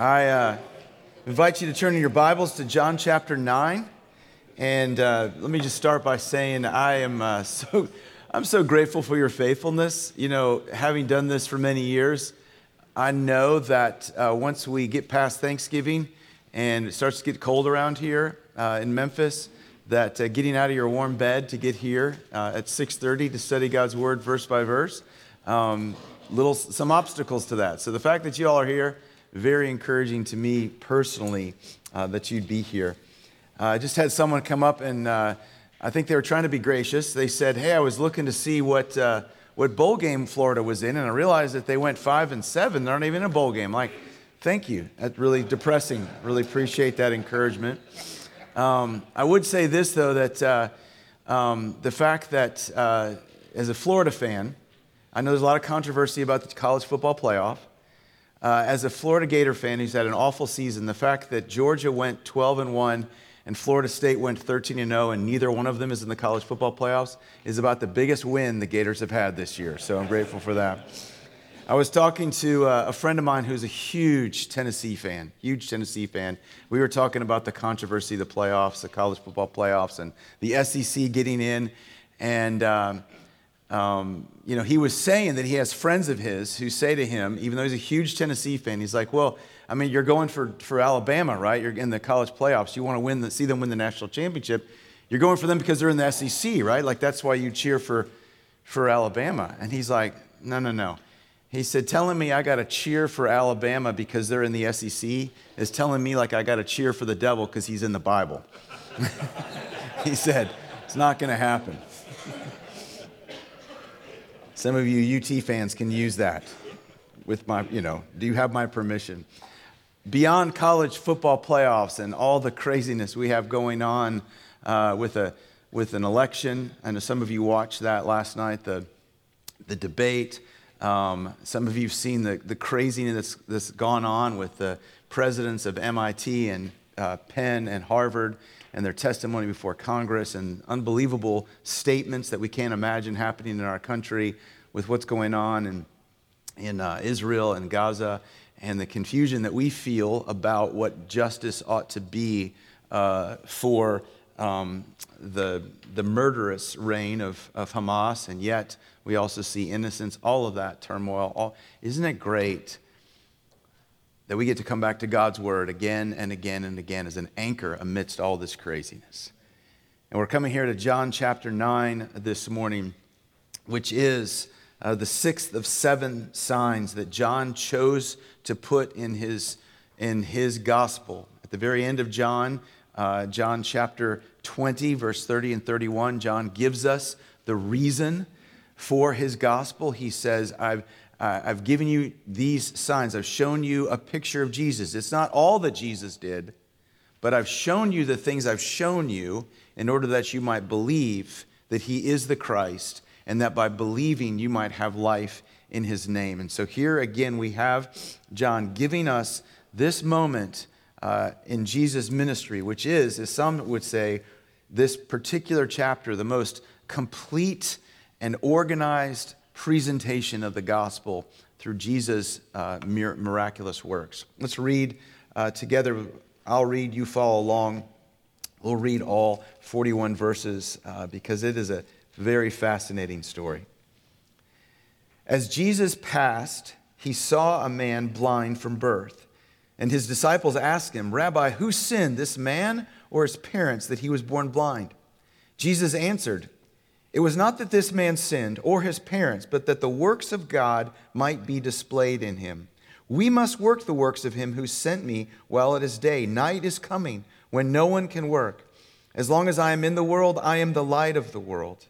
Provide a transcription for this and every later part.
I uh, invite you to turn in your Bibles to John chapter 9. And uh, let me just start by saying I am uh, so, I'm so grateful for your faithfulness. You know, having done this for many years, I know that uh, once we get past Thanksgiving and it starts to get cold around here uh, in Memphis, that uh, getting out of your warm bed to get here at 6.30 to study God's Word verse by verse, um, little, some obstacles to that. So the fact that you all are here, very encouraging to me personally uh, that you'd be here. Uh, I just had someone come up and uh, I think they were trying to be gracious. They said, Hey, I was looking to see what, uh, what bowl game Florida was in, and I realized that they went five and seven. They aren't even in a bowl game. Like, thank you. That's really depressing. Really appreciate that encouragement. Um, I would say this, though, that uh, um, the fact that uh, as a Florida fan, I know there's a lot of controversy about the college football playoff. Uh, as a Florida Gator fan who's had an awful season, the fact that Georgia went 12 and 1 and Florida State went 13 and 0 and neither one of them is in the college football playoffs is about the biggest win the Gators have had this year. So I'm grateful for that. I was talking to uh, a friend of mine who's a huge Tennessee fan, huge Tennessee fan. We were talking about the controversy the playoffs, the college football playoffs, and the SEC getting in. And um, um, you know, he was saying that he has friends of his who say to him, even though he's a huge Tennessee fan, he's like, well, I mean, you're going for, for Alabama, right? You're in the college playoffs. You want to win the, see them win the national championship. You're going for them because they're in the SEC, right? Like that's why you cheer for, for Alabama. And he's like, no, no, no. He said, telling me I got to cheer for Alabama because they're in the SEC is telling me like I got to cheer for the devil because he's in the Bible. he said, it's not going to happen. Some of you UT fans can use that with my, you know, do you have my permission? Beyond college football playoffs and all the craziness we have going on uh, with, a, with an election, know some of you watched that last night, the, the debate. Um, some of you have seen the, the craziness that's, that's gone on with the presidents of MIT and uh, Penn and Harvard and their testimony before Congress and unbelievable statements that we can't imagine happening in our country with what's going on in, in uh, Israel and Gaza and the confusion that we feel about what justice ought to be uh, for um, the, the murderous reign of, of Hamas, and yet we also see innocence, all of that turmoil. All, isn't it great? that we get to come back to God's word again and again and again as an anchor amidst all this craziness. And we're coming here to John chapter 9 this morning, which is uh, the sixth of seven signs that John chose to put in his, in his gospel. At the very end of John, uh, John chapter 20, verse 30 and 31, John gives us the reason for his gospel. He says, I've uh, I've given you these signs. I've shown you a picture of Jesus. It's not all that Jesus did, but I've shown you the things I've shown you in order that you might believe that he is the Christ and that by believing you might have life in his name. And so here again we have John giving us this moment uh, in Jesus' ministry, which is, as some would say, this particular chapter, the most complete and organized presentation of the gospel through Jesus' uh, miraculous works. Let's read uh, together. I'll read, you follow along. We'll read all 41 verses uh, because it is a very fascinating story. As Jesus passed, he saw a man blind from birth. And his disciples asked him, Rabbi, who sinned, this man or his parents, that he was born blind? Jesus answered, it was not that this man sinned or his parents, but that the works of God might be displayed in him. We must work the works of him who sent me while it is day. Night is coming when no one can work. As long as I am in the world, I am the light of the world.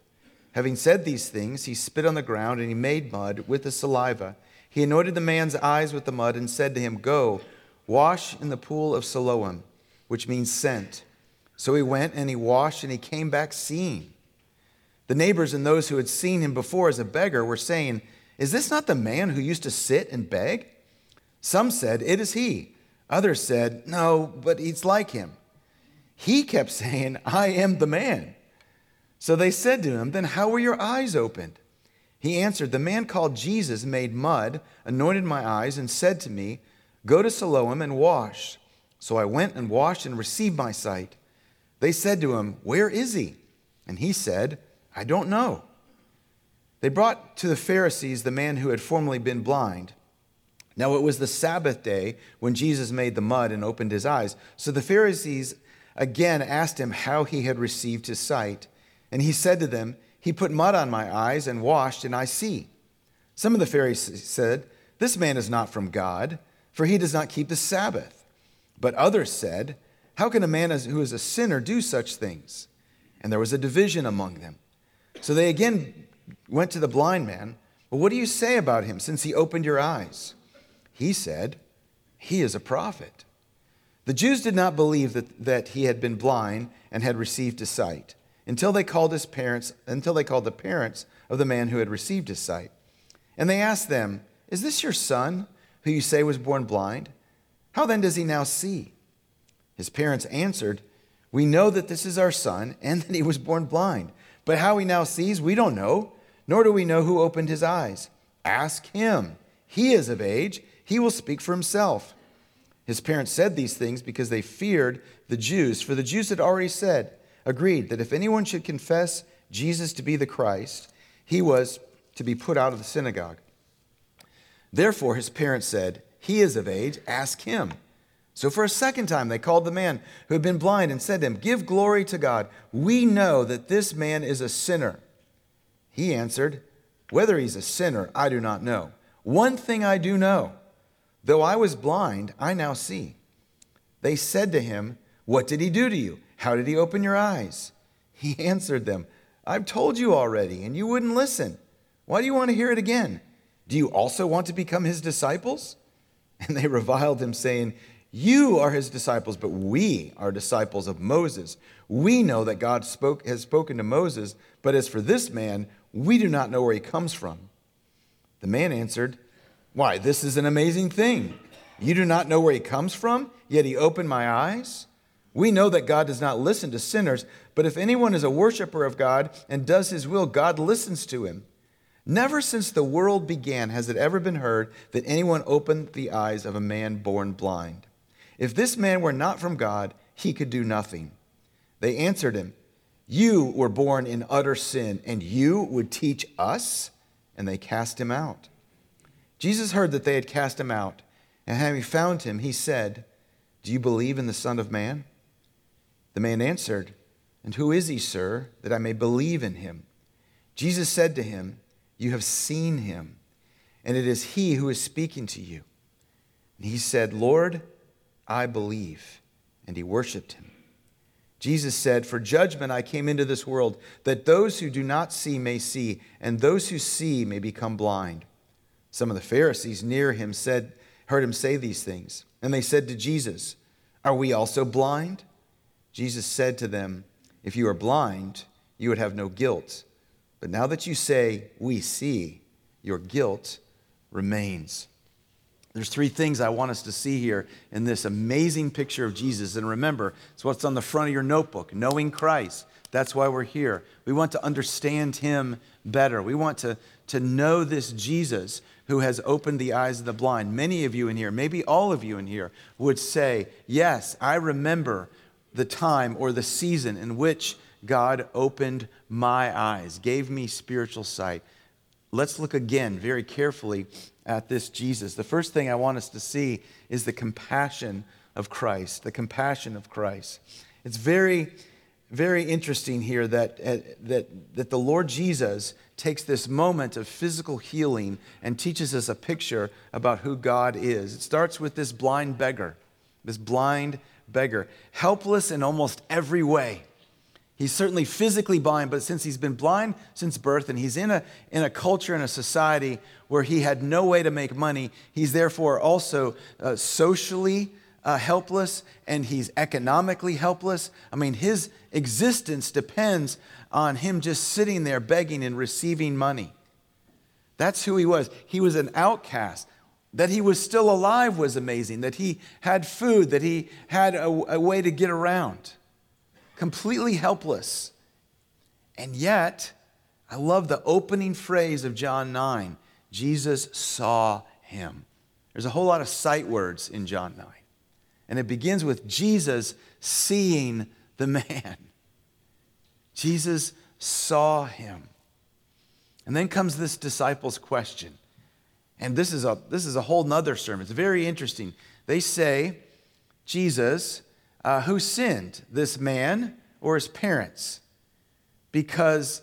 Having said these things, he spit on the ground and he made mud with the saliva. He anointed the man's eyes with the mud and said to him, Go, wash in the pool of Siloam, which means sent. So he went and he washed and he came back seeing. The neighbors and those who had seen him before as a beggar were saying, Is this not the man who used to sit and beg? Some said, It is he. Others said, No, but it's like him. He kept saying, I am the man. So they said to him, Then how were your eyes opened? He answered, The man called Jesus made mud, anointed my eyes, and said to me, Go to Siloam and wash. So I went and washed and received my sight. They said to him, Where is he? And he said, I don't know. They brought to the Pharisees the man who had formerly been blind. Now it was the Sabbath day when Jesus made the mud and opened his eyes. So the Pharisees again asked him how he had received his sight. And he said to them, He put mud on my eyes and washed, and I see. Some of the Pharisees said, This man is not from God, for he does not keep the Sabbath. But others said, How can a man who is a sinner do such things? And there was a division among them. So they again went to the blind man. Well, what do you say about him since he opened your eyes? He said, He is a prophet. The Jews did not believe that, that he had been blind and had received his sight until they called his parents, until they called the parents of the man who had received his sight. And they asked them, Is this your son, who you say was born blind? How then does he now see? His parents answered, We know that this is our son, and that he was born blind. But how he now sees, we don't know, nor do we know who opened his eyes. Ask him. He is of age, he will speak for himself. His parents said these things because they feared the Jews, for the Jews had already said, agreed that if anyone should confess Jesus to be the Christ, he was to be put out of the synagogue. Therefore, his parents said, He is of age, ask him. So for a second time, they called the man who had been blind and said to him, Give glory to God. We know that this man is a sinner. He answered, Whether he's a sinner, I do not know. One thing I do know though I was blind, I now see. They said to him, What did he do to you? How did he open your eyes? He answered them, I've told you already, and you wouldn't listen. Why do you want to hear it again? Do you also want to become his disciples? And they reviled him, saying, You are his disciples, but we are disciples of Moses. We know that God spoke, has spoken to Moses, but as for this man, we do not know where he comes from. The man answered, Why, this is an amazing thing. You do not know where he comes from, yet he opened my eyes. We know that God does not listen to sinners, but if anyone is a worshiper of God and does his will, God listens to him. Never since the world began has it ever been heard that anyone opened the eyes of a man born blind. If this man were not from God, he could do nothing. They answered him, You were born in utter sin, and you would teach us? And they cast him out. Jesus heard that they had cast him out, and having found him, he said, Do you believe in the Son of Man? The man answered, And who is he, sir, that I may believe in him? Jesus said to him, you have seen him, and it is he who is speaking to you. And he said, Lord, I believe. And he worshiped him. Jesus said, For judgment I came into this world, that those who do not see may see, and those who see may become blind. Some of the Pharisees near him said, heard him say these things. And they said to Jesus, Are we also blind? Jesus said to them, If you are blind, you would have no guilt. But now that you say, we see, your guilt remains. There's three things I want us to see here in this amazing picture of Jesus. And remember, it's what's on the front of your notebook knowing Christ. That's why we're here. We want to understand him better. We want to, to know this Jesus who has opened the eyes of the blind. Many of you in here, maybe all of you in here, would say, Yes, I remember the time or the season in which God opened my eyes, gave me spiritual sight. Let's look again very carefully at this Jesus. The first thing I want us to see is the compassion of Christ, the compassion of Christ. It's very, very interesting here that, uh, that, that the Lord Jesus takes this moment of physical healing and teaches us a picture about who God is. It starts with this blind beggar, this blind beggar, helpless in almost every way. He's certainly physically blind, but since he's been blind since birth and he's in a, in a culture and a society where he had no way to make money, he's therefore also uh, socially uh, helpless and he's economically helpless. I mean, his existence depends on him just sitting there begging and receiving money. That's who he was. He was an outcast. That he was still alive was amazing. That he had food, that he had a, a way to get around completely helpless. And yet, I love the opening phrase of John 9 Jesus saw him. There's a whole lot of sight words in John 9. And it begins with Jesus seeing the man. Jesus saw him. And then comes this disciples' question. And this is a, this is a whole nother sermon. It's very interesting. They say, Jesus, uh, who sinned, this man or his parents? Because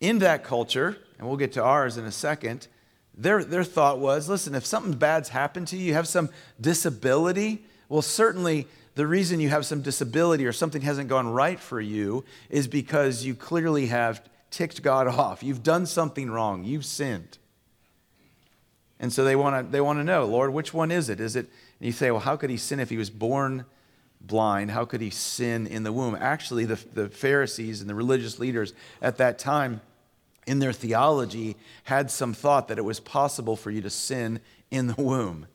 in that culture, and we'll get to ours in a second, their, their thought was listen, if something bad's happened to you, you have some disability, well, certainly the reason you have some disability or something hasn't gone right for you is because you clearly have ticked God off. You've done something wrong, you've sinned. And so they want to they want to know, Lord, which one is it? Is it and you say, well, how could he sin if he was born blind? How could he sin in the womb? Actually, the, the Pharisees and the religious leaders at that time in their theology had some thought that it was possible for you to sin in the womb.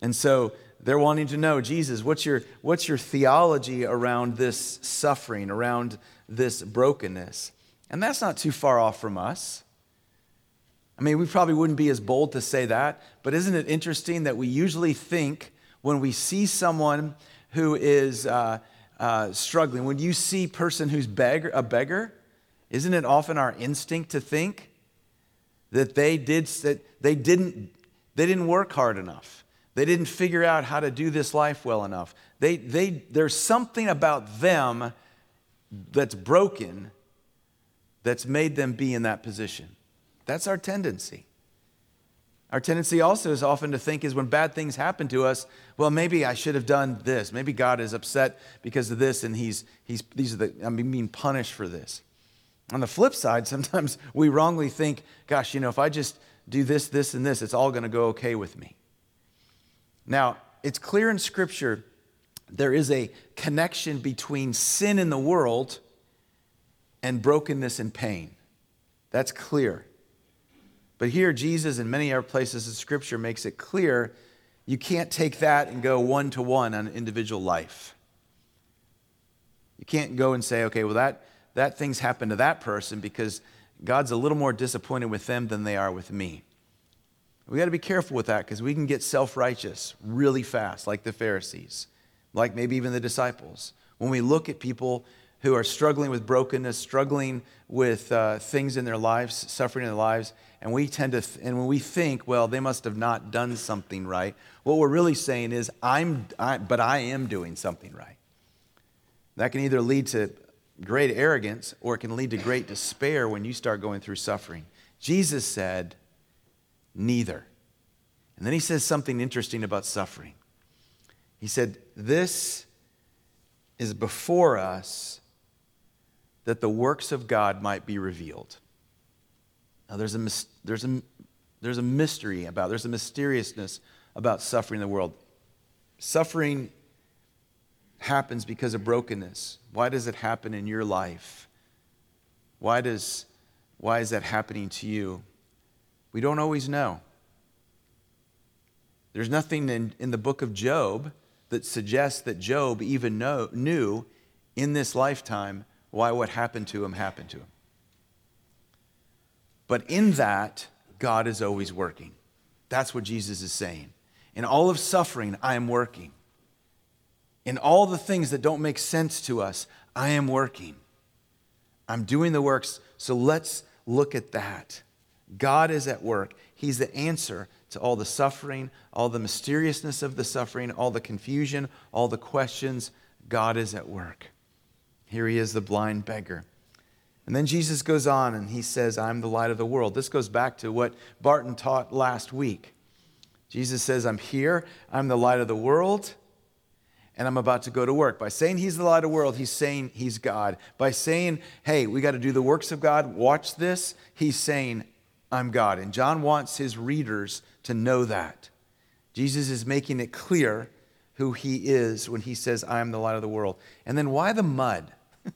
And so they're wanting to know, Jesus, what's your, what's your theology around this suffering, around this brokenness? And that's not too far off from us. I mean, we probably wouldn't be as bold to say that, but isn't it interesting that we usually think when we see someone who is uh, uh, struggling, when you see a person who's beggar, a beggar, isn't it often our instinct to think that they, did, that they, didn't, they didn't work hard enough? They didn't figure out how to do this life well enough. They, they, there's something about them that's broken that's made them be in that position. That's our tendency. Our tendency also is often to think is when bad things happen to us, well, maybe I should have done this. Maybe God is upset because of this and he's, he's these are the, I'm being punished for this. On the flip side, sometimes we wrongly think, gosh, you know, if I just do this, this, and this, it's all going to go okay with me. Now, it's clear in Scripture there is a connection between sin in the world and brokenness and pain. That's clear. But here, Jesus, in many other places in Scripture, makes it clear you can't take that and go one to one on an individual life. You can't go and say, okay, well, that, that thing's happened to that person because God's a little more disappointed with them than they are with me. We got to be careful with that because we can get self righteous really fast, like the Pharisees, like maybe even the disciples. When we look at people who are struggling with brokenness, struggling with uh, things in their lives, suffering in their lives, and we tend to, th- and when we think, well, they must have not done something right, what we're really saying is, I'm, I, but I am doing something right. That can either lead to great arrogance or it can lead to great despair when you start going through suffering. Jesus said, neither. And then he says something interesting about suffering. He said, This is before us that the works of God might be revealed. Now, there's a, there's a, there's a mystery about, there's a mysteriousness about suffering in the world. Suffering happens because of brokenness. Why does it happen in your life? Why, does, why is that happening to you? We don't always know. There's nothing in, in the book of Job that suggests that Job even know, knew in this lifetime why what happened to him happened to him. But in that, God is always working. That's what Jesus is saying. In all of suffering, I am working. In all the things that don't make sense to us, I am working. I'm doing the works. So let's look at that. God is at work. He's the answer to all the suffering, all the mysteriousness of the suffering, all the confusion, all the questions. God is at work. Here he is, the blind beggar. And then Jesus goes on and he says, I'm the light of the world. This goes back to what Barton taught last week. Jesus says, I'm here, I'm the light of the world and I'm about to go to work. By saying he's the light of the world, he's saying he's God. By saying, hey, we got to do the works of God, watch this, he's saying, I'm God. And John wants his readers to know that. Jesus is making it clear who he is when he says, I am the light of the world. And then why the mud?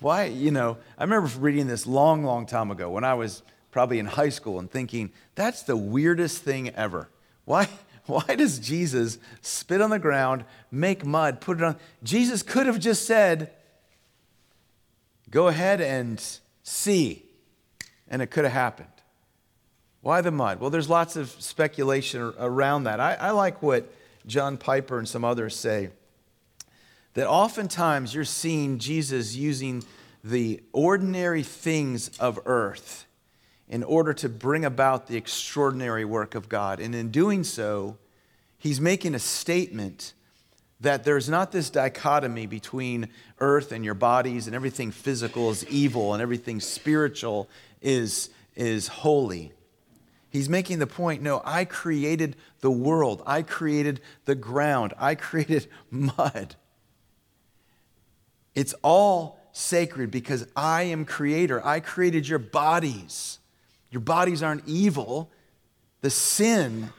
why, you know, I remember reading this long, long time ago when I was probably in high school and thinking, that's the weirdest thing ever. Why? Why does Jesus spit on the ground, make mud, put it on? Jesus could have just said, Go ahead and see, and it could have happened. Why the mud? Well, there's lots of speculation around that. I, I like what John Piper and some others say that oftentimes you're seeing Jesus using the ordinary things of earth in order to bring about the extraordinary work of God. And in doing so, he's making a statement that there's not this dichotomy between earth and your bodies and everything physical is evil and everything spiritual is, is holy. He's making the point no, I created the world, I created the ground, I created mud. It's all sacred because I am creator. I created your bodies. Your bodies aren't evil, the sin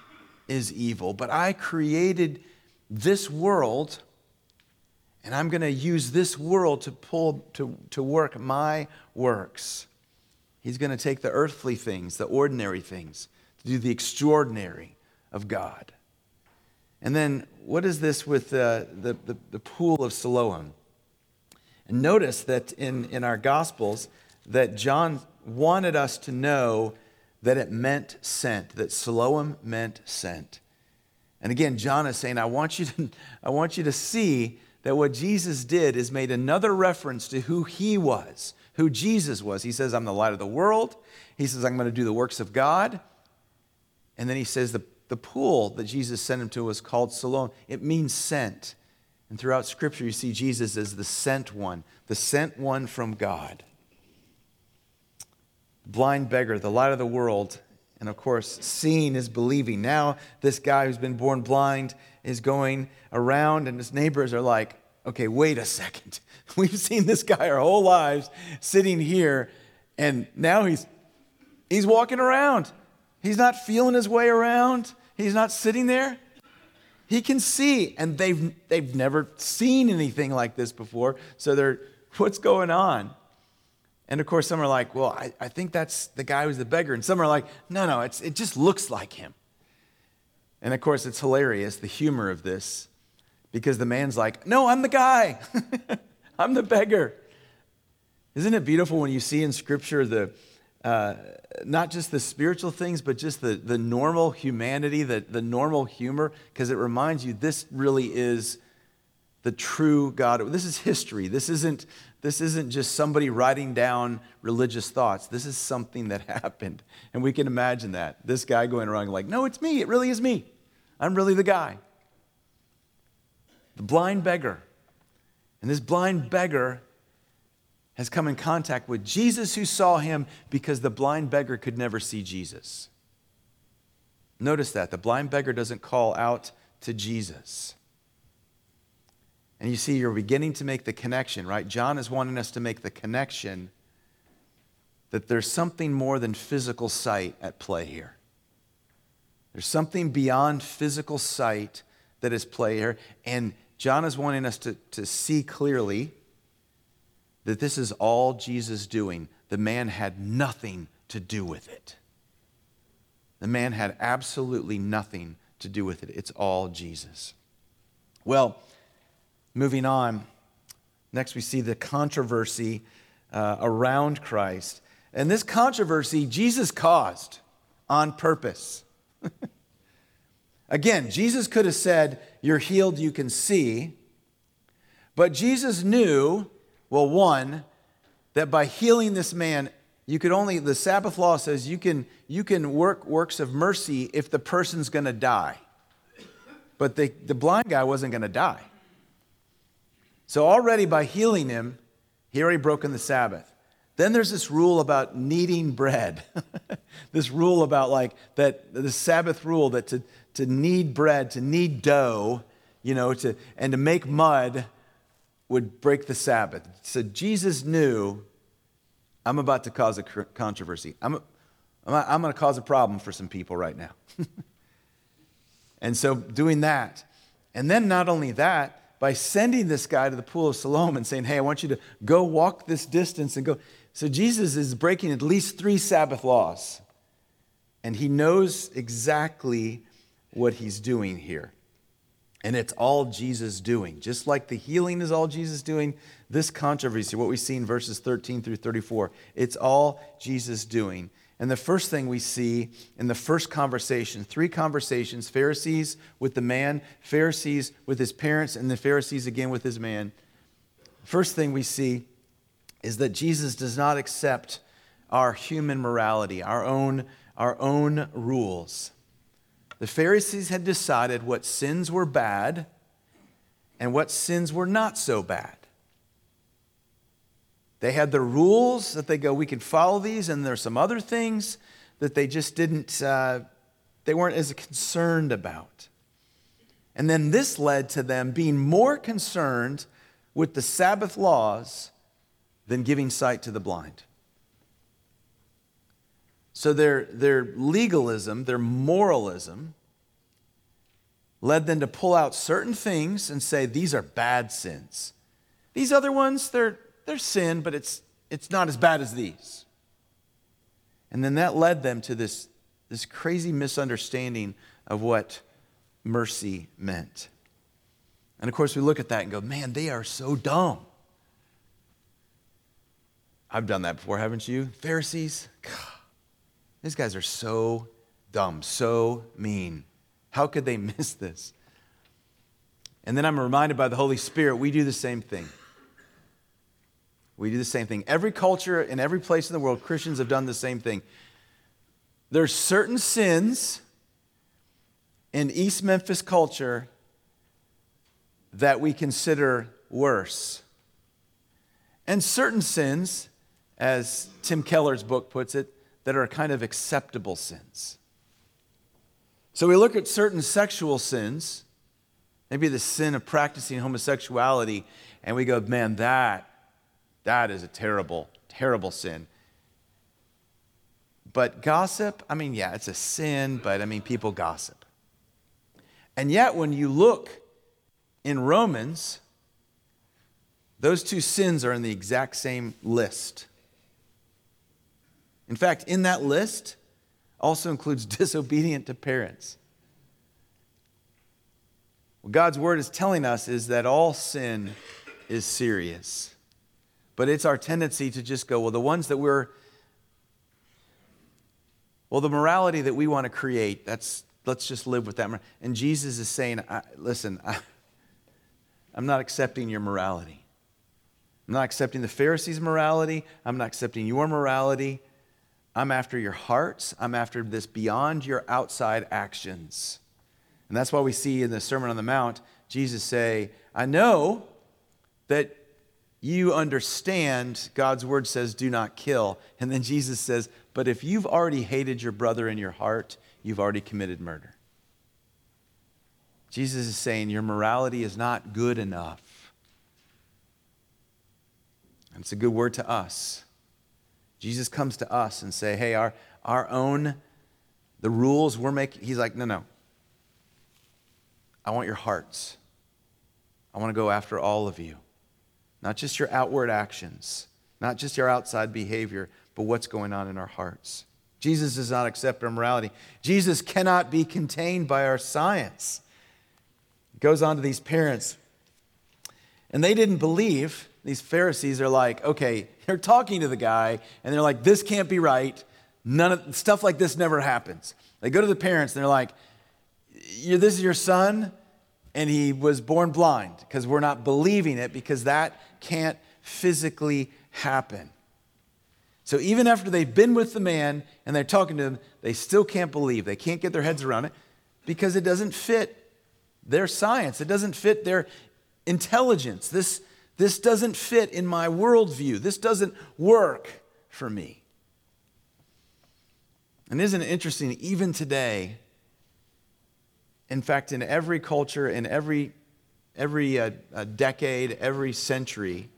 is evil, but I created this world and I'm going to use this world to pull to, to work my works. He's going to take the earthly things, the ordinary things, to do the extraordinary of God. And then, what is this with uh, the, the, the pool of Siloam? And notice that in, in our Gospels, that John wanted us to know that it meant sent, that Siloam meant sent. And again, John is saying, I want you to, I want you to see that what Jesus did is made another reference to who he was, who Jesus was. He says, I'm the light of the world. He says, I'm going to do the works of God. And then he says, the, the pool that Jesus sent him to was called Siloam. It means sent. And throughout Scripture, you see Jesus as the sent one, the sent one from God. Blind beggar, the light of the world. And of course, seeing is believing. Now, this guy who's been born blind is going around, and his neighbors are like, okay, wait a second. We've seen this guy our whole lives sitting here, and now he's, he's walking around. He's not feeling his way around, he's not sitting there. He can see, and they've, they've never seen anything like this before. So they're, what's going on? And of course, some are like, well, I, I think that's the guy who's the beggar. And some are like, no, no, it's, it just looks like him. And of course, it's hilarious, the humor of this, because the man's like, no, I'm the guy. I'm the beggar. Isn't it beautiful when you see in Scripture the, uh, not just the spiritual things, but just the, the normal humanity, the, the normal humor, because it reminds you this really is the true God. This is history. This isn't, this isn't just somebody writing down religious thoughts. This is something that happened. And we can imagine that. This guy going around like, no, it's me. It really is me. I'm really the guy. The blind beggar. And this blind beggar has come in contact with Jesus who saw him because the blind beggar could never see Jesus. Notice that. The blind beggar doesn't call out to Jesus. And you see, you're beginning to make the connection, right? John is wanting us to make the connection that there's something more than physical sight at play here. There's something beyond physical sight that is play here. And John is wanting us to, to see clearly that this is all Jesus doing. The man had nothing to do with it. The man had absolutely nothing to do with it. It's all Jesus. Well, Moving on, next we see the controversy uh, around Christ. And this controversy Jesus caused on purpose. Again, Jesus could have said, You're healed, you can see. But Jesus knew, well, one, that by healing this man, you could only, the Sabbath law says you can, you can work works of mercy if the person's going to die. But the, the blind guy wasn't going to die. So, already by healing him, he already broken the Sabbath. Then there's this rule about kneading bread. this rule about like that, the Sabbath rule that to, to knead bread, to knead dough, you know, to, and to make mud would break the Sabbath. So Jesus knew I'm about to cause a controversy. I'm, I'm going to cause a problem for some people right now. and so doing that. And then not only that, by sending this guy to the pool of Siloam and saying, Hey, I want you to go walk this distance and go. So Jesus is breaking at least three Sabbath laws. And he knows exactly what he's doing here. And it's all Jesus doing. Just like the healing is all Jesus doing, this controversy, what we see in verses 13 through 34, it's all Jesus doing. And the first thing we see in the first conversation, three conversations Pharisees with the man, Pharisees with his parents, and the Pharisees again with his man. First thing we see is that Jesus does not accept our human morality, our own, our own rules. The Pharisees had decided what sins were bad and what sins were not so bad. They had the rules that they go, we can follow these, and there's some other things that they just didn't, uh, they weren't as concerned about. And then this led to them being more concerned with the Sabbath laws than giving sight to the blind. So their, their legalism, their moralism, led them to pull out certain things and say, these are bad sins. These other ones, they're, they're sin, but it's, it's not as bad as these. And then that led them to this, this crazy misunderstanding of what mercy meant. And of course, we look at that and go, man, they are so dumb. I've done that before, haven't you? Pharisees, God, these guys are so dumb, so mean. How could they miss this? And then I'm reminded by the Holy Spirit, we do the same thing. We do the same thing. Every culture in every place in the world, Christians have done the same thing. There's certain sins in East Memphis culture that we consider worse. And certain sins, as Tim Keller's book puts it, that are kind of acceptable sins. So we look at certain sexual sins, maybe the sin of practicing homosexuality, and we go, man, that that is a terrible, terrible sin. But gossip, I mean, yeah, it's a sin, but I mean, people gossip. And yet, when you look in Romans, those two sins are in the exact same list. In fact, in that list also includes disobedient to parents. What God's word is telling us is that all sin is serious. But it's our tendency to just go, well, the ones that we're, well, the morality that we want to create, that's, let's just live with that. And Jesus is saying, listen, I, I'm not accepting your morality. I'm not accepting the Pharisees' morality. I'm not accepting your morality. I'm after your hearts. I'm after this beyond your outside actions. And that's why we see in the Sermon on the Mount, Jesus say, I know that you understand God's word says, do not kill. And then Jesus says, but if you've already hated your brother in your heart, you've already committed murder. Jesus is saying, your morality is not good enough. And it's a good word to us. Jesus comes to us and say, hey, our, our own, the rules we're making, he's like, no, no. I want your hearts. I want to go after all of you. Not just your outward actions, not just your outside behavior, but what's going on in our hearts. Jesus does not accept our morality. Jesus cannot be contained by our science. It goes on to these parents. And they didn't believe. These Pharisees are like, okay, they're talking to the guy, and they're like, this can't be right. None of stuff like this never happens. They go to the parents and they're like, this is your son, and he was born blind because we're not believing it because that can't physically happen. So even after they've been with the man and they're talking to him, they still can't believe. They can't get their heads around it because it doesn't fit their science. It doesn't fit their intelligence. This, this doesn't fit in my worldview. This doesn't work for me. And isn't it interesting, even today, in fact, in every culture, in every every uh, decade, every century,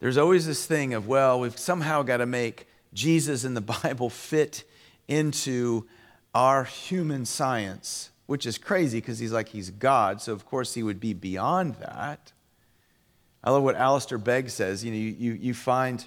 there's always this thing of, well, we've somehow got to make Jesus and the Bible fit into our human science, which is crazy because he's like, he's God, so of course he would be beyond that. I love what Alistair Begg says. You know, you, you, you find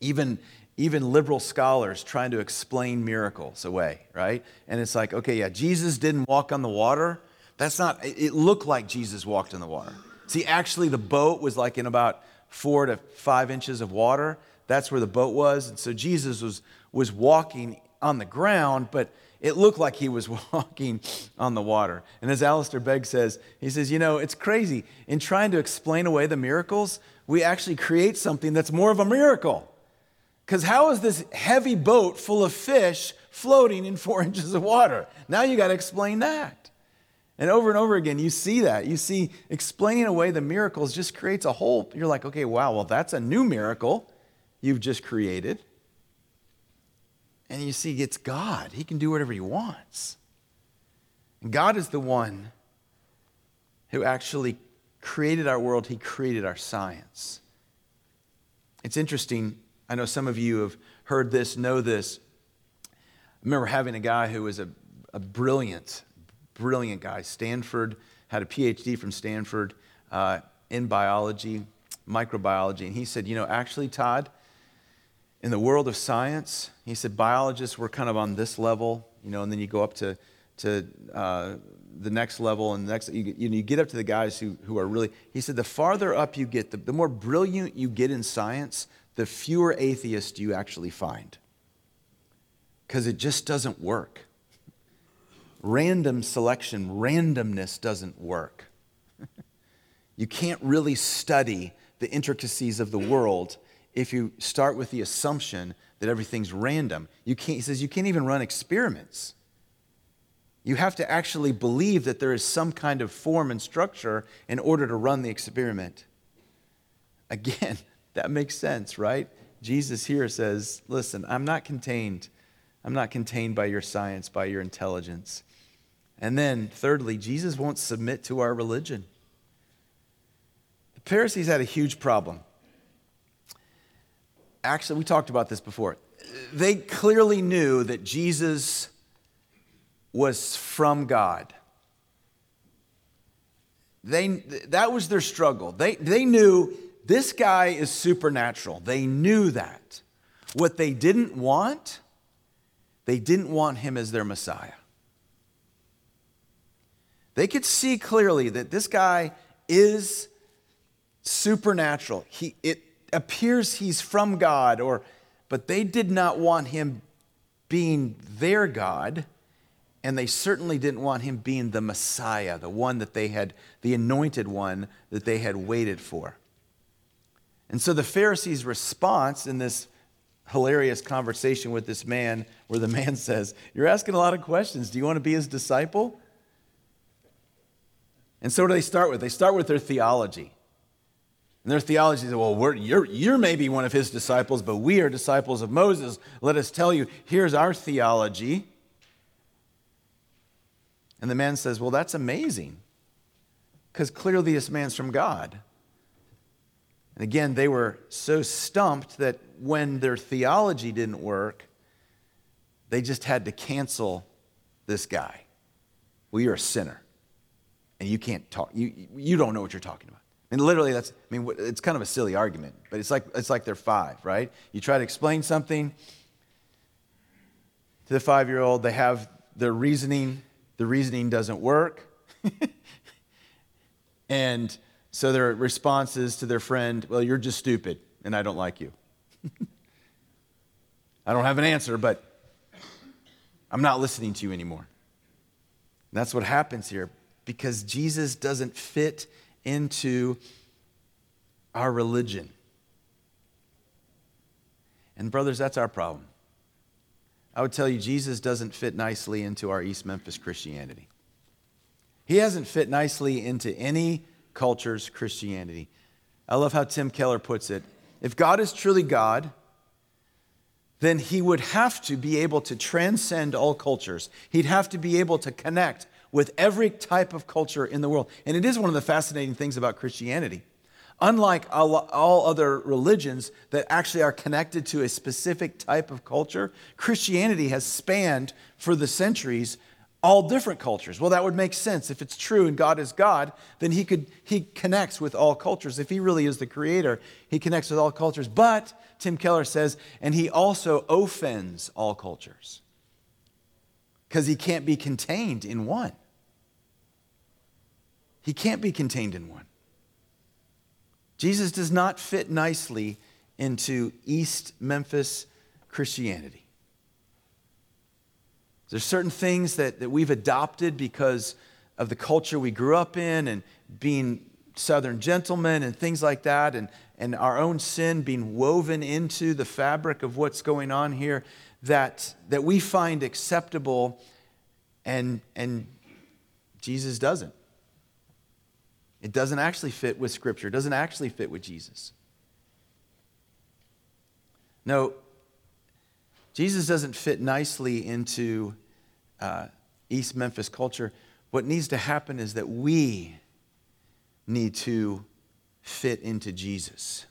even, even liberal scholars trying to explain miracles away, right? And it's like, okay, yeah, Jesus didn't walk on the water, that's not, it looked like Jesus walked in the water. See, actually, the boat was like in about four to five inches of water, That's where the boat was. And so Jesus was, was walking on the ground, but it looked like he was walking on the water. And as Alistair Begg says, he says, You know, it's crazy. In trying to explain away the miracles, we actually create something that's more of a miracle. Because how is this heavy boat full of fish floating in four inches of water? Now you got to explain that. And over and over again, you see that. You see, explaining away the miracles just creates a whole, you're like, okay, wow, well, that's a new miracle you've just created. And you see, it's God. He can do whatever He wants. And God is the one who actually created our world, He created our science. It's interesting. I know some of you have heard this, know this. I remember having a guy who was a, a brilliant, brilliant guy. Stanford, had a PhD from Stanford uh, in biology, microbiology. And he said, You know, actually, Todd, in the world of science, he said biologists were kind of on this level, you know, and then you go up to, to uh, the next level and the next, you, you, get up to the guys who, who are really, he said the farther up you get, the, the more brilliant you get in science, the fewer atheists you actually find. Because it just doesn't work. Random selection, randomness doesn't work. you can't really study the intricacies of the world if you start with the assumption that everything's random. You can't, he says you can't even run experiments. You have to actually believe that there is some kind of form and structure in order to run the experiment. Again, that makes sense, right? Jesus here says, Listen, I'm not contained. I'm not contained by your science, by your intelligence. And then, thirdly, Jesus won't submit to our religion. The Pharisees had a huge problem actually, we talked about this before. They clearly knew that Jesus was from God. They, that was their struggle. They, they knew this guy is supernatural. They knew that. What they didn't want, they didn't want him as their Messiah. They could see clearly that this guy is supernatural. He, it, appears he's from God, or, but they did not want him being their God, and they certainly didn't want him being the Messiah, the one that they had, the anointed one that they had waited for. And so the Pharisees' response in this hilarious conversation with this man, where the man says, You're asking a lot of questions. Do you want to be his disciple? And so, what do they start with? They start with their theology. And their theology is, well, you're, you're maybe one of his disciples, but we are disciples of Moses. Let us tell you, here's our theology. And the man says, well, that's amazing, because clearly this man's from God. And again, they were so stumped that when their theology didn't work, they just had to cancel this guy. Well, you're a sinner, and you can't talk. You, you don't know what you're talking about. And literally, that's, I mean, it's kind of a silly argument, but it's like, it's like they're five, right? You try to explain something to the five year old, they have their reasoning, the reasoning doesn't work. and so their response is to their friend, Well, you're just stupid, and I don't like you. I don't have an answer, but I'm not listening to you anymore. And that's what happens here because Jesus doesn't fit into our religion. And, brothers, that's our problem. I would tell you, Jesus doesn't fit nicely into our East Memphis Christianity. He hasn't fit nicely into any culture's Christianity. I love how Tim Keller puts it. If God is truly God, then he would have to be able to transcend all cultures. He'd have to be able to connect with every type of culture in the world. And it is one of the fascinating things about Christianity. Unlike all other religions that actually are connected to a specific type of culture, Christianity has spanned for the centuries all different cultures. Well, that would make sense. If it's true and God is God, then he could he connects with all cultures. If he really is the creator, he connects with all cultures. But Tim Keller says, and he also offends all cultures because he can't be contained in one. He can't be contained in one. Jesus does not fit nicely into East Memphis Christianity. There's certain things that, that we've adopted because of the culture we grew up in and being Southern gentlemen and things like that, and, and our own sin being woven into the fabric of what's going on here that, that we find acceptable and, and Jesus doesn't. It doesn't actually fit with Scripture, it doesn't actually fit with Jesus. No, Jesus doesn't fit nicely into uh, East Memphis culture. What needs to happen is that we need to fit into Jesus.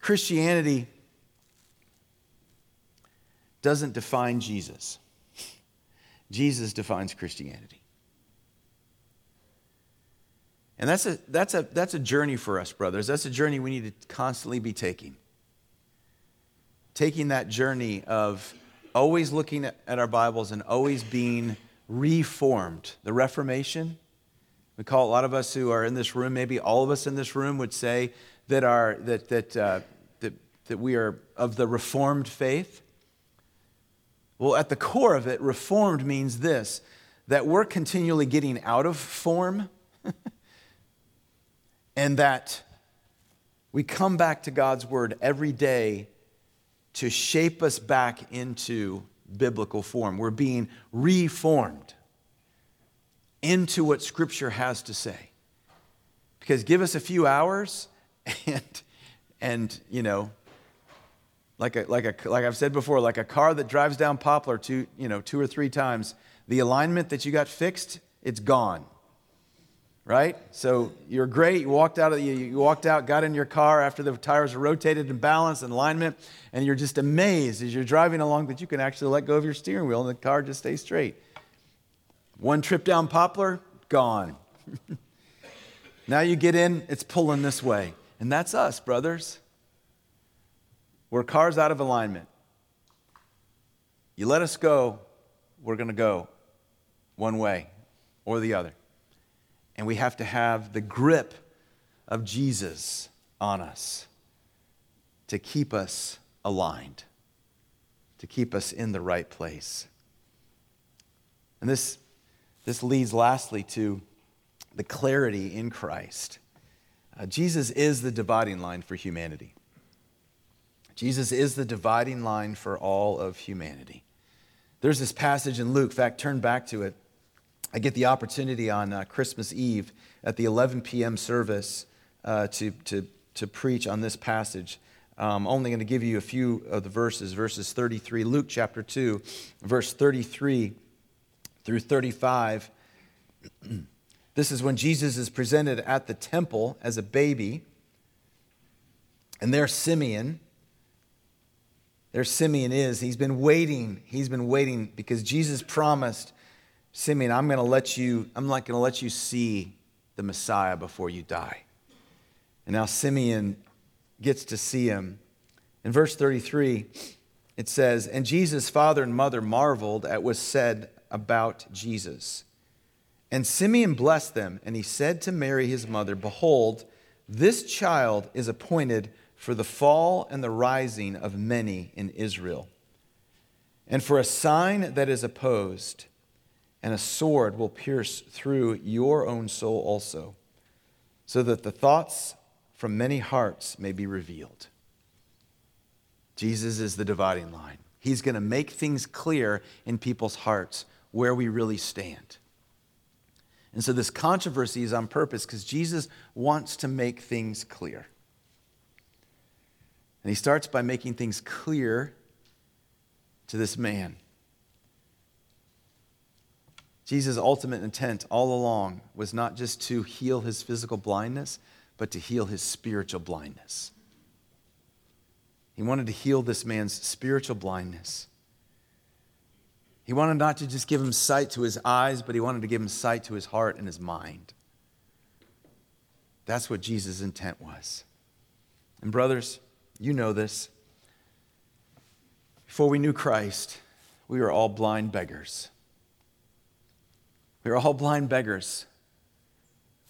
Christianity doesn't define Jesus, Jesus defines Christianity. And that's a, that's, a, that's a journey for us, brothers. That's a journey we need to constantly be taking. Taking that journey of always looking at, our Bibles and always being reformed. The Reformation, we call a lot of us who are in this room, maybe all of us in this room would say that, our, that, that, uh, that, that we are of the Reformed faith. Well, at the core of it, reformed means this that we're continually getting out of form and that we come back to God's word every day to shape us back into biblical form. We're being reformed into what Scripture has to say. Because give us a few hours and, and you know, like, a, like, a, like I've said before, like a car that drives down Poplar two, you know, two or three times, the alignment that you got fixed, it's gone right? So you're great. You walked out, of, you, you walked out, got in your car after the tires are rotated and balanced and alignment, and you're just amazed as you're driving along that you can actually let go of your steering wheel and the car just stays straight. One trip down Poplar, gone. now you get in, it's pulling this way. And that's us, brothers. We're cars out of alignment. You let us go, we're going to go one way or the other. And we have to have the grip of Jesus on us to keep us aligned, to keep us in the right place. And this, this leads lastly to the clarity in Christ. Uh, Jesus is the dividing line for humanity. Jesus is the dividing line for all of humanity. There's this passage in Luke, in fact, turn back to it. I get the opportunity on uh, Christmas Eve at the 11 p.m. service uh, to, to, to preach on this passage. I'm only going to give you a few of the verses, verses 33, Luke chapter 2, verse 33 through 35. this is when Jesus is presented at the temple as a baby. And there's Simeon. There Simeon is. He's been waiting. He's been waiting because Jesus promised Simeon, I'm going to let you, I'm not going to let you see the Messiah before you die. And now Simeon gets to see him. In verse 33, it says, And Jesus' father and mother marveled at what was said about Jesus. And Simeon blessed them, and he said to Mary, his mother, Behold, this child is appointed for the fall and the rising of many in Israel, and for a sign that is opposed and a sword will pierce through your own soul also, so that the thoughts from many hearts may be revealed. Jesus is the dividing line. He's going to make things clear in people's hearts where we really stand. And so this controversy is on purpose because Jesus wants to make things clear. And he starts by making things clear to this man. Jesus' ultimate intent all along was not just to heal his physical blindness, but to heal his spiritual blindness. He wanted to heal this man's spiritual blindness. He wanted not to just give him sight to his eyes, but he wanted to give him sight to his heart and his mind. That's what Jesus' intent was. And, brothers, you know this. Before we knew Christ, we were all blind beggars. We were all blind beggars,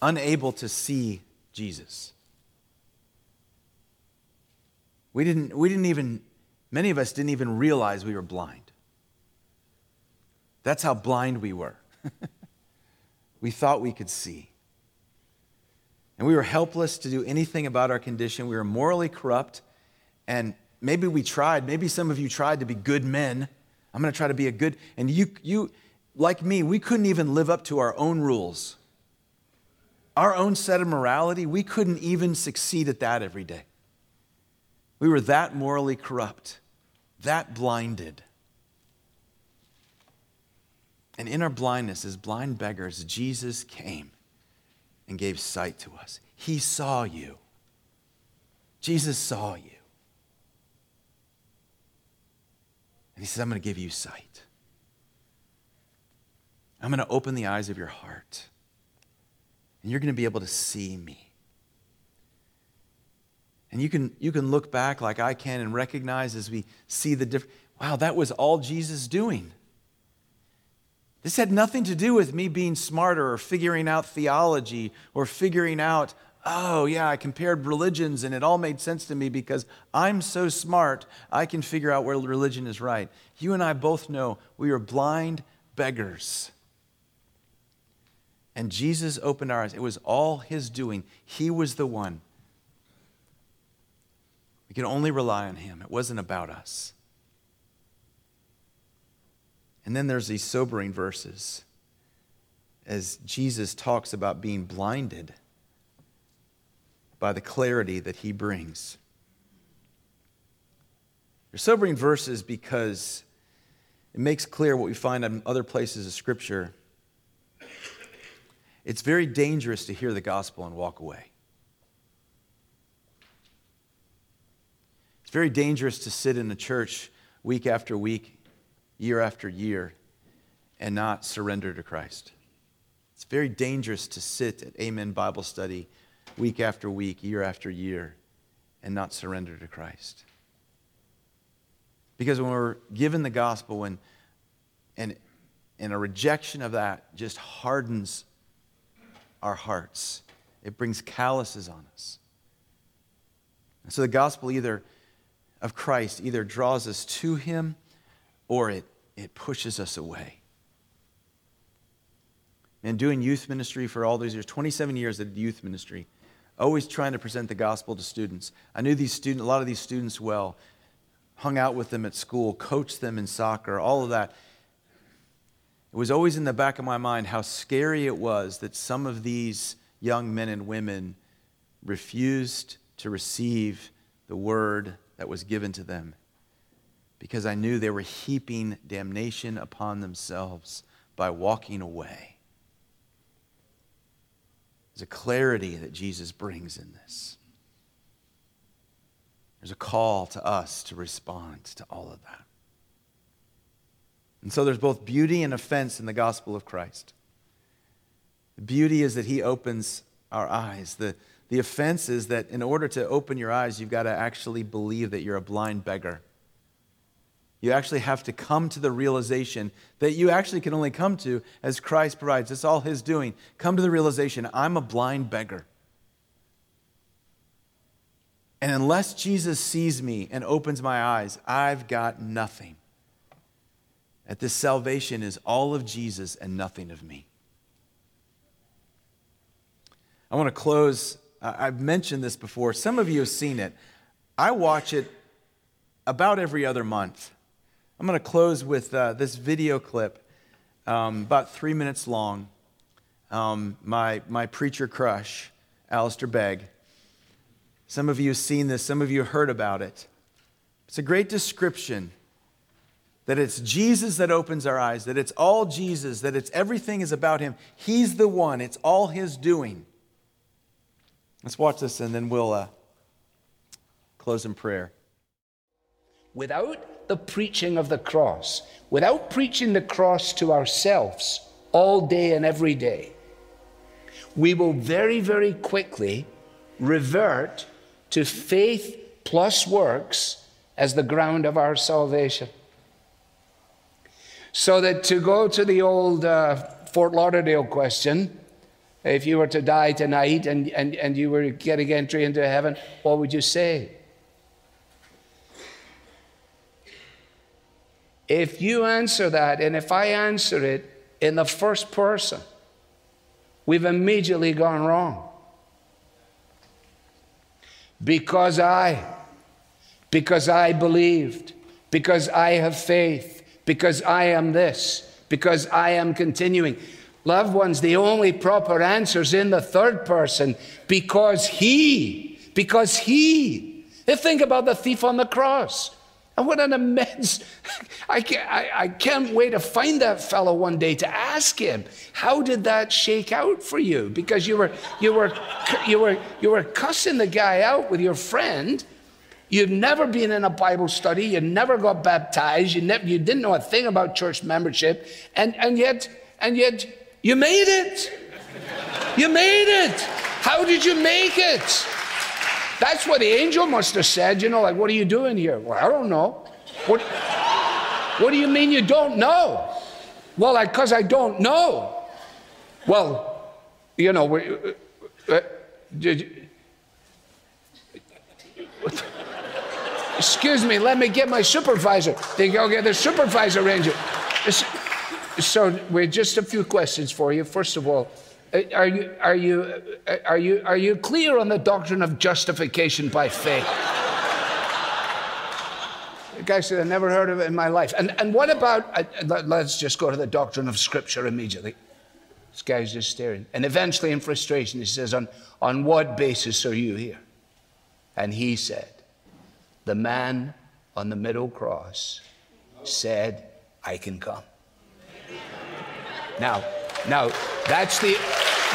unable to see Jesus. We didn't, we didn't even, many of us didn't even realize we were blind. That's how blind we were. we thought we could see. And we were helpless to do anything about our condition. We were morally corrupt. And maybe we tried. Maybe some of you tried to be good men. I'm going to try to be a good. And you, you, like me, we couldn't even live up to our own rules. Our own set of morality, we couldn't even succeed at that every day. We were that morally corrupt, that blinded. And in our blindness, as blind beggars, Jesus came and gave sight to us. He saw you. Jesus saw you. And he says, I'm going to give you sight. I'm going to open the eyes of your heart. And you're going to be able to see me. And you can, you can look back like I can and recognize as we see the difference. Wow, that was all Jesus doing. This had nothing to do with me being smarter or figuring out theology or figuring out, oh, yeah, I compared religions and it all made sense to me because I'm so smart, I can figure out where religion is right. You and I both know we are blind beggars. And Jesus opened our eyes. It was all His doing. He was the one. We could only rely on Him, it wasn't about us. And then there's these sobering verses as Jesus talks about being blinded by the clarity that he brings. They're sobering verses because it makes clear what we find in other places of Scripture. It's very dangerous to hear the gospel and walk away. It's very dangerous to sit in a church week after week year after year and not surrender to Christ. It's very dangerous to sit at Amen Bible study week after week, year after year, and not surrender to Christ. Because when we're given the gospel, when, and, and a rejection of that just hardens our hearts, it brings calluses on us. And so the gospel either of Christ either draws us to him or it it pushes us away. And doing youth ministry for all those years, 27 years of youth ministry, always trying to present the gospel to students. I knew these students, a lot of these students well, hung out with them at school, coached them in soccer, all of that. It was always in the back of my mind how scary it was that some of these young men and women refused to receive the word that was given to them because I knew they were heaping damnation upon themselves by walking away. There's a clarity that Jesus brings in this. There's a call to us to respond to all of that. And so there's both beauty and offense in the gospel of Christ. The beauty is that he opens our eyes. The, the offense is that in order to open your eyes, you've got to actually believe that you're a blind beggar you actually have to come to the realization that you actually can only come to as Christ provides. It's all His doing. Come to the realization I'm a blind beggar. And unless Jesus sees me and opens my eyes, I've got nothing. That this salvation is all of Jesus and nothing of me. I want to close. I've mentioned this before. Some of you have seen it. I watch it about every other month. I'm going to close with uh, this video clip, um, about three minutes long. Um, my, my preacher crush, Alistair Begg. Some of you have seen this, some of you have heard about it. It's a great description that it's Jesus that opens our eyes, that it's all Jesus, that it's everything is about him. He's the one, it's all his doing. Let's watch this and then we'll uh, close in prayer. Without the preaching of the cross, without preaching the cross to ourselves all day and every day, we will very, very quickly revert to faith plus works as the ground of our salvation. So that to go to the old uh, Fort Lauderdale question, if you were to die tonight and, and, and you were getting entry into heaven, what would you say? If you answer that, and if I answer it in the first person, we've immediately gone wrong. Because I, because I believed, because I have faith, because I am this, because I am continuing. Loved ones, the only proper answer is in the third person because he, because he. think about the thief on the cross. And what an immense, I can't, I, I can't wait to find that fellow one day to ask him, how did that shake out for you? Because you were, you were, you were, you were cussing the guy out with your friend. You've never been in a Bible study. You never got baptized. You, never, you didn't know a thing about church membership. And, and yet, and yet you made it. You made it. How did you make it? That's what the angel must have said. You know, like, what are you doing here? Well, I don't know. What, what do you mean you don't know? Well, because I, I, don't know. Well, you know, we, uh, uh, excuse me, let me get my supervisor. They go get the supervisor ranger. So, we're just a few questions for you. First of all, are you, are you, are you, are you clear on the doctrine of justification by faith? the guy said, I never heard of it in my life. And, and what about, uh, let's just go to the doctrine of Scripture immediately. This guy's just staring. And eventually, in frustration, he says, On, on what basis are you here? And he said, The man on the middle cross said, I can come. Now, now, that's the,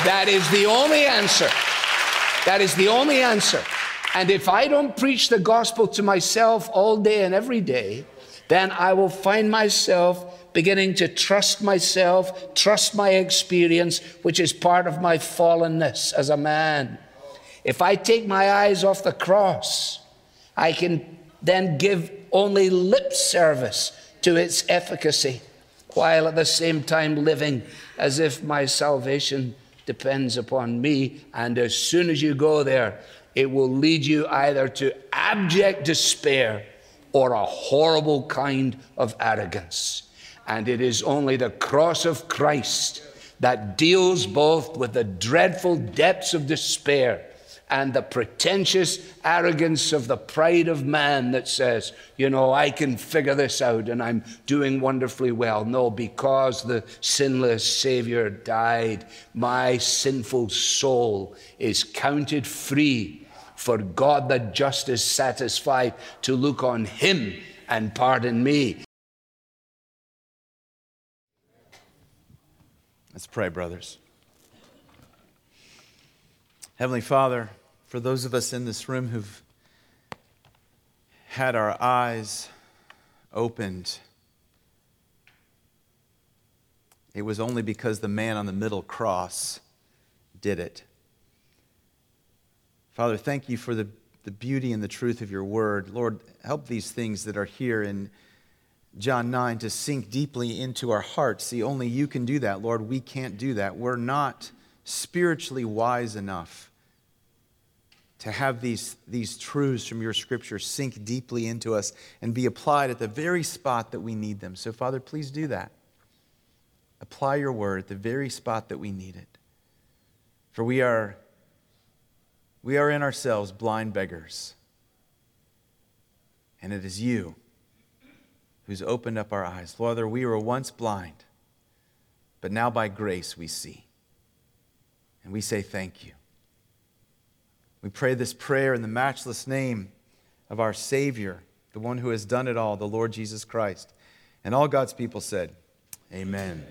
that is the only answer. That is the only answer. And if I don't preach the gospel to myself all day and every day, then I will find myself beginning to trust myself, trust my experience, which is part of my fallenness as a man. If I take my eyes off the cross, I can then give only lip service to its efficacy while at the same time living as if my salvation depends upon me. And as soon as you go there, it will lead you either to abject despair or a horrible kind of arrogance. And it is only the cross of Christ that deals both with the dreadful depths of despair and the pretentious arrogance of the pride of man that says, you know, I can figure this out and I'm doing wonderfully well. No, because the sinless Savior died, my sinful soul is counted free, for God the just is satisfied to look on Him and pardon me. Let's pray, brothers. Heavenly Father, for those of us in this room who've had our eyes opened, it was only because the man on the middle cross did it. Father, thank you for the, the beauty and the truth of your word. Lord, help these things that are here in John 9 to sink deeply into our hearts. See, only you can do that, Lord. We can't do that. We're not spiritually wise enough to have these, these truths from your scripture sink deeply into us and be applied at the very spot that we need them. So, Father, please do that. Apply your word at the very spot that we need it. For we are, we are in ourselves blind beggars. And it is you who's opened up our eyes. Father, we were once blind, but now by grace we see. And we say thank you. We pray this prayer in the matchless name of our Savior, the one who has done it all, the Lord Jesus Christ. And all God's people said, Amen.